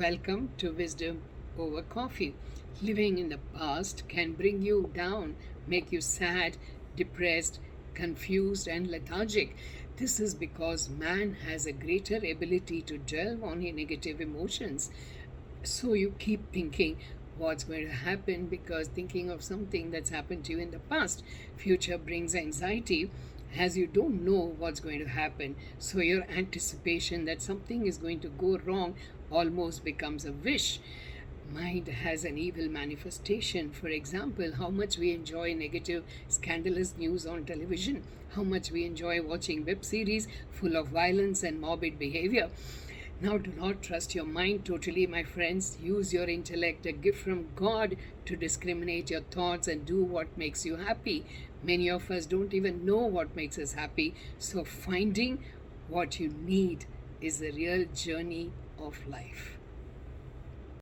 Welcome to Wisdom Over Coffee. Living in the past can bring you down, make you sad, depressed, confused, and lethargic. This is because man has a greater ability to dwell on negative emotions. So you keep thinking, what's going to happen because thinking of something that's happened to you in the past. Future brings anxiety as you don't know what's going to happen. So your anticipation that something is going to go wrong almost becomes a wish. Mind has an evil manifestation. For example, how much we enjoy negative, scandalous news on television, how much we enjoy watching web series full of violence and morbid behavior. Now, do not trust your mind totally, my friends. Use your intellect, a gift from God, to discriminate your thoughts and do what makes you happy. Many of us don't even know what makes us happy. So, finding what you need is the real journey of life.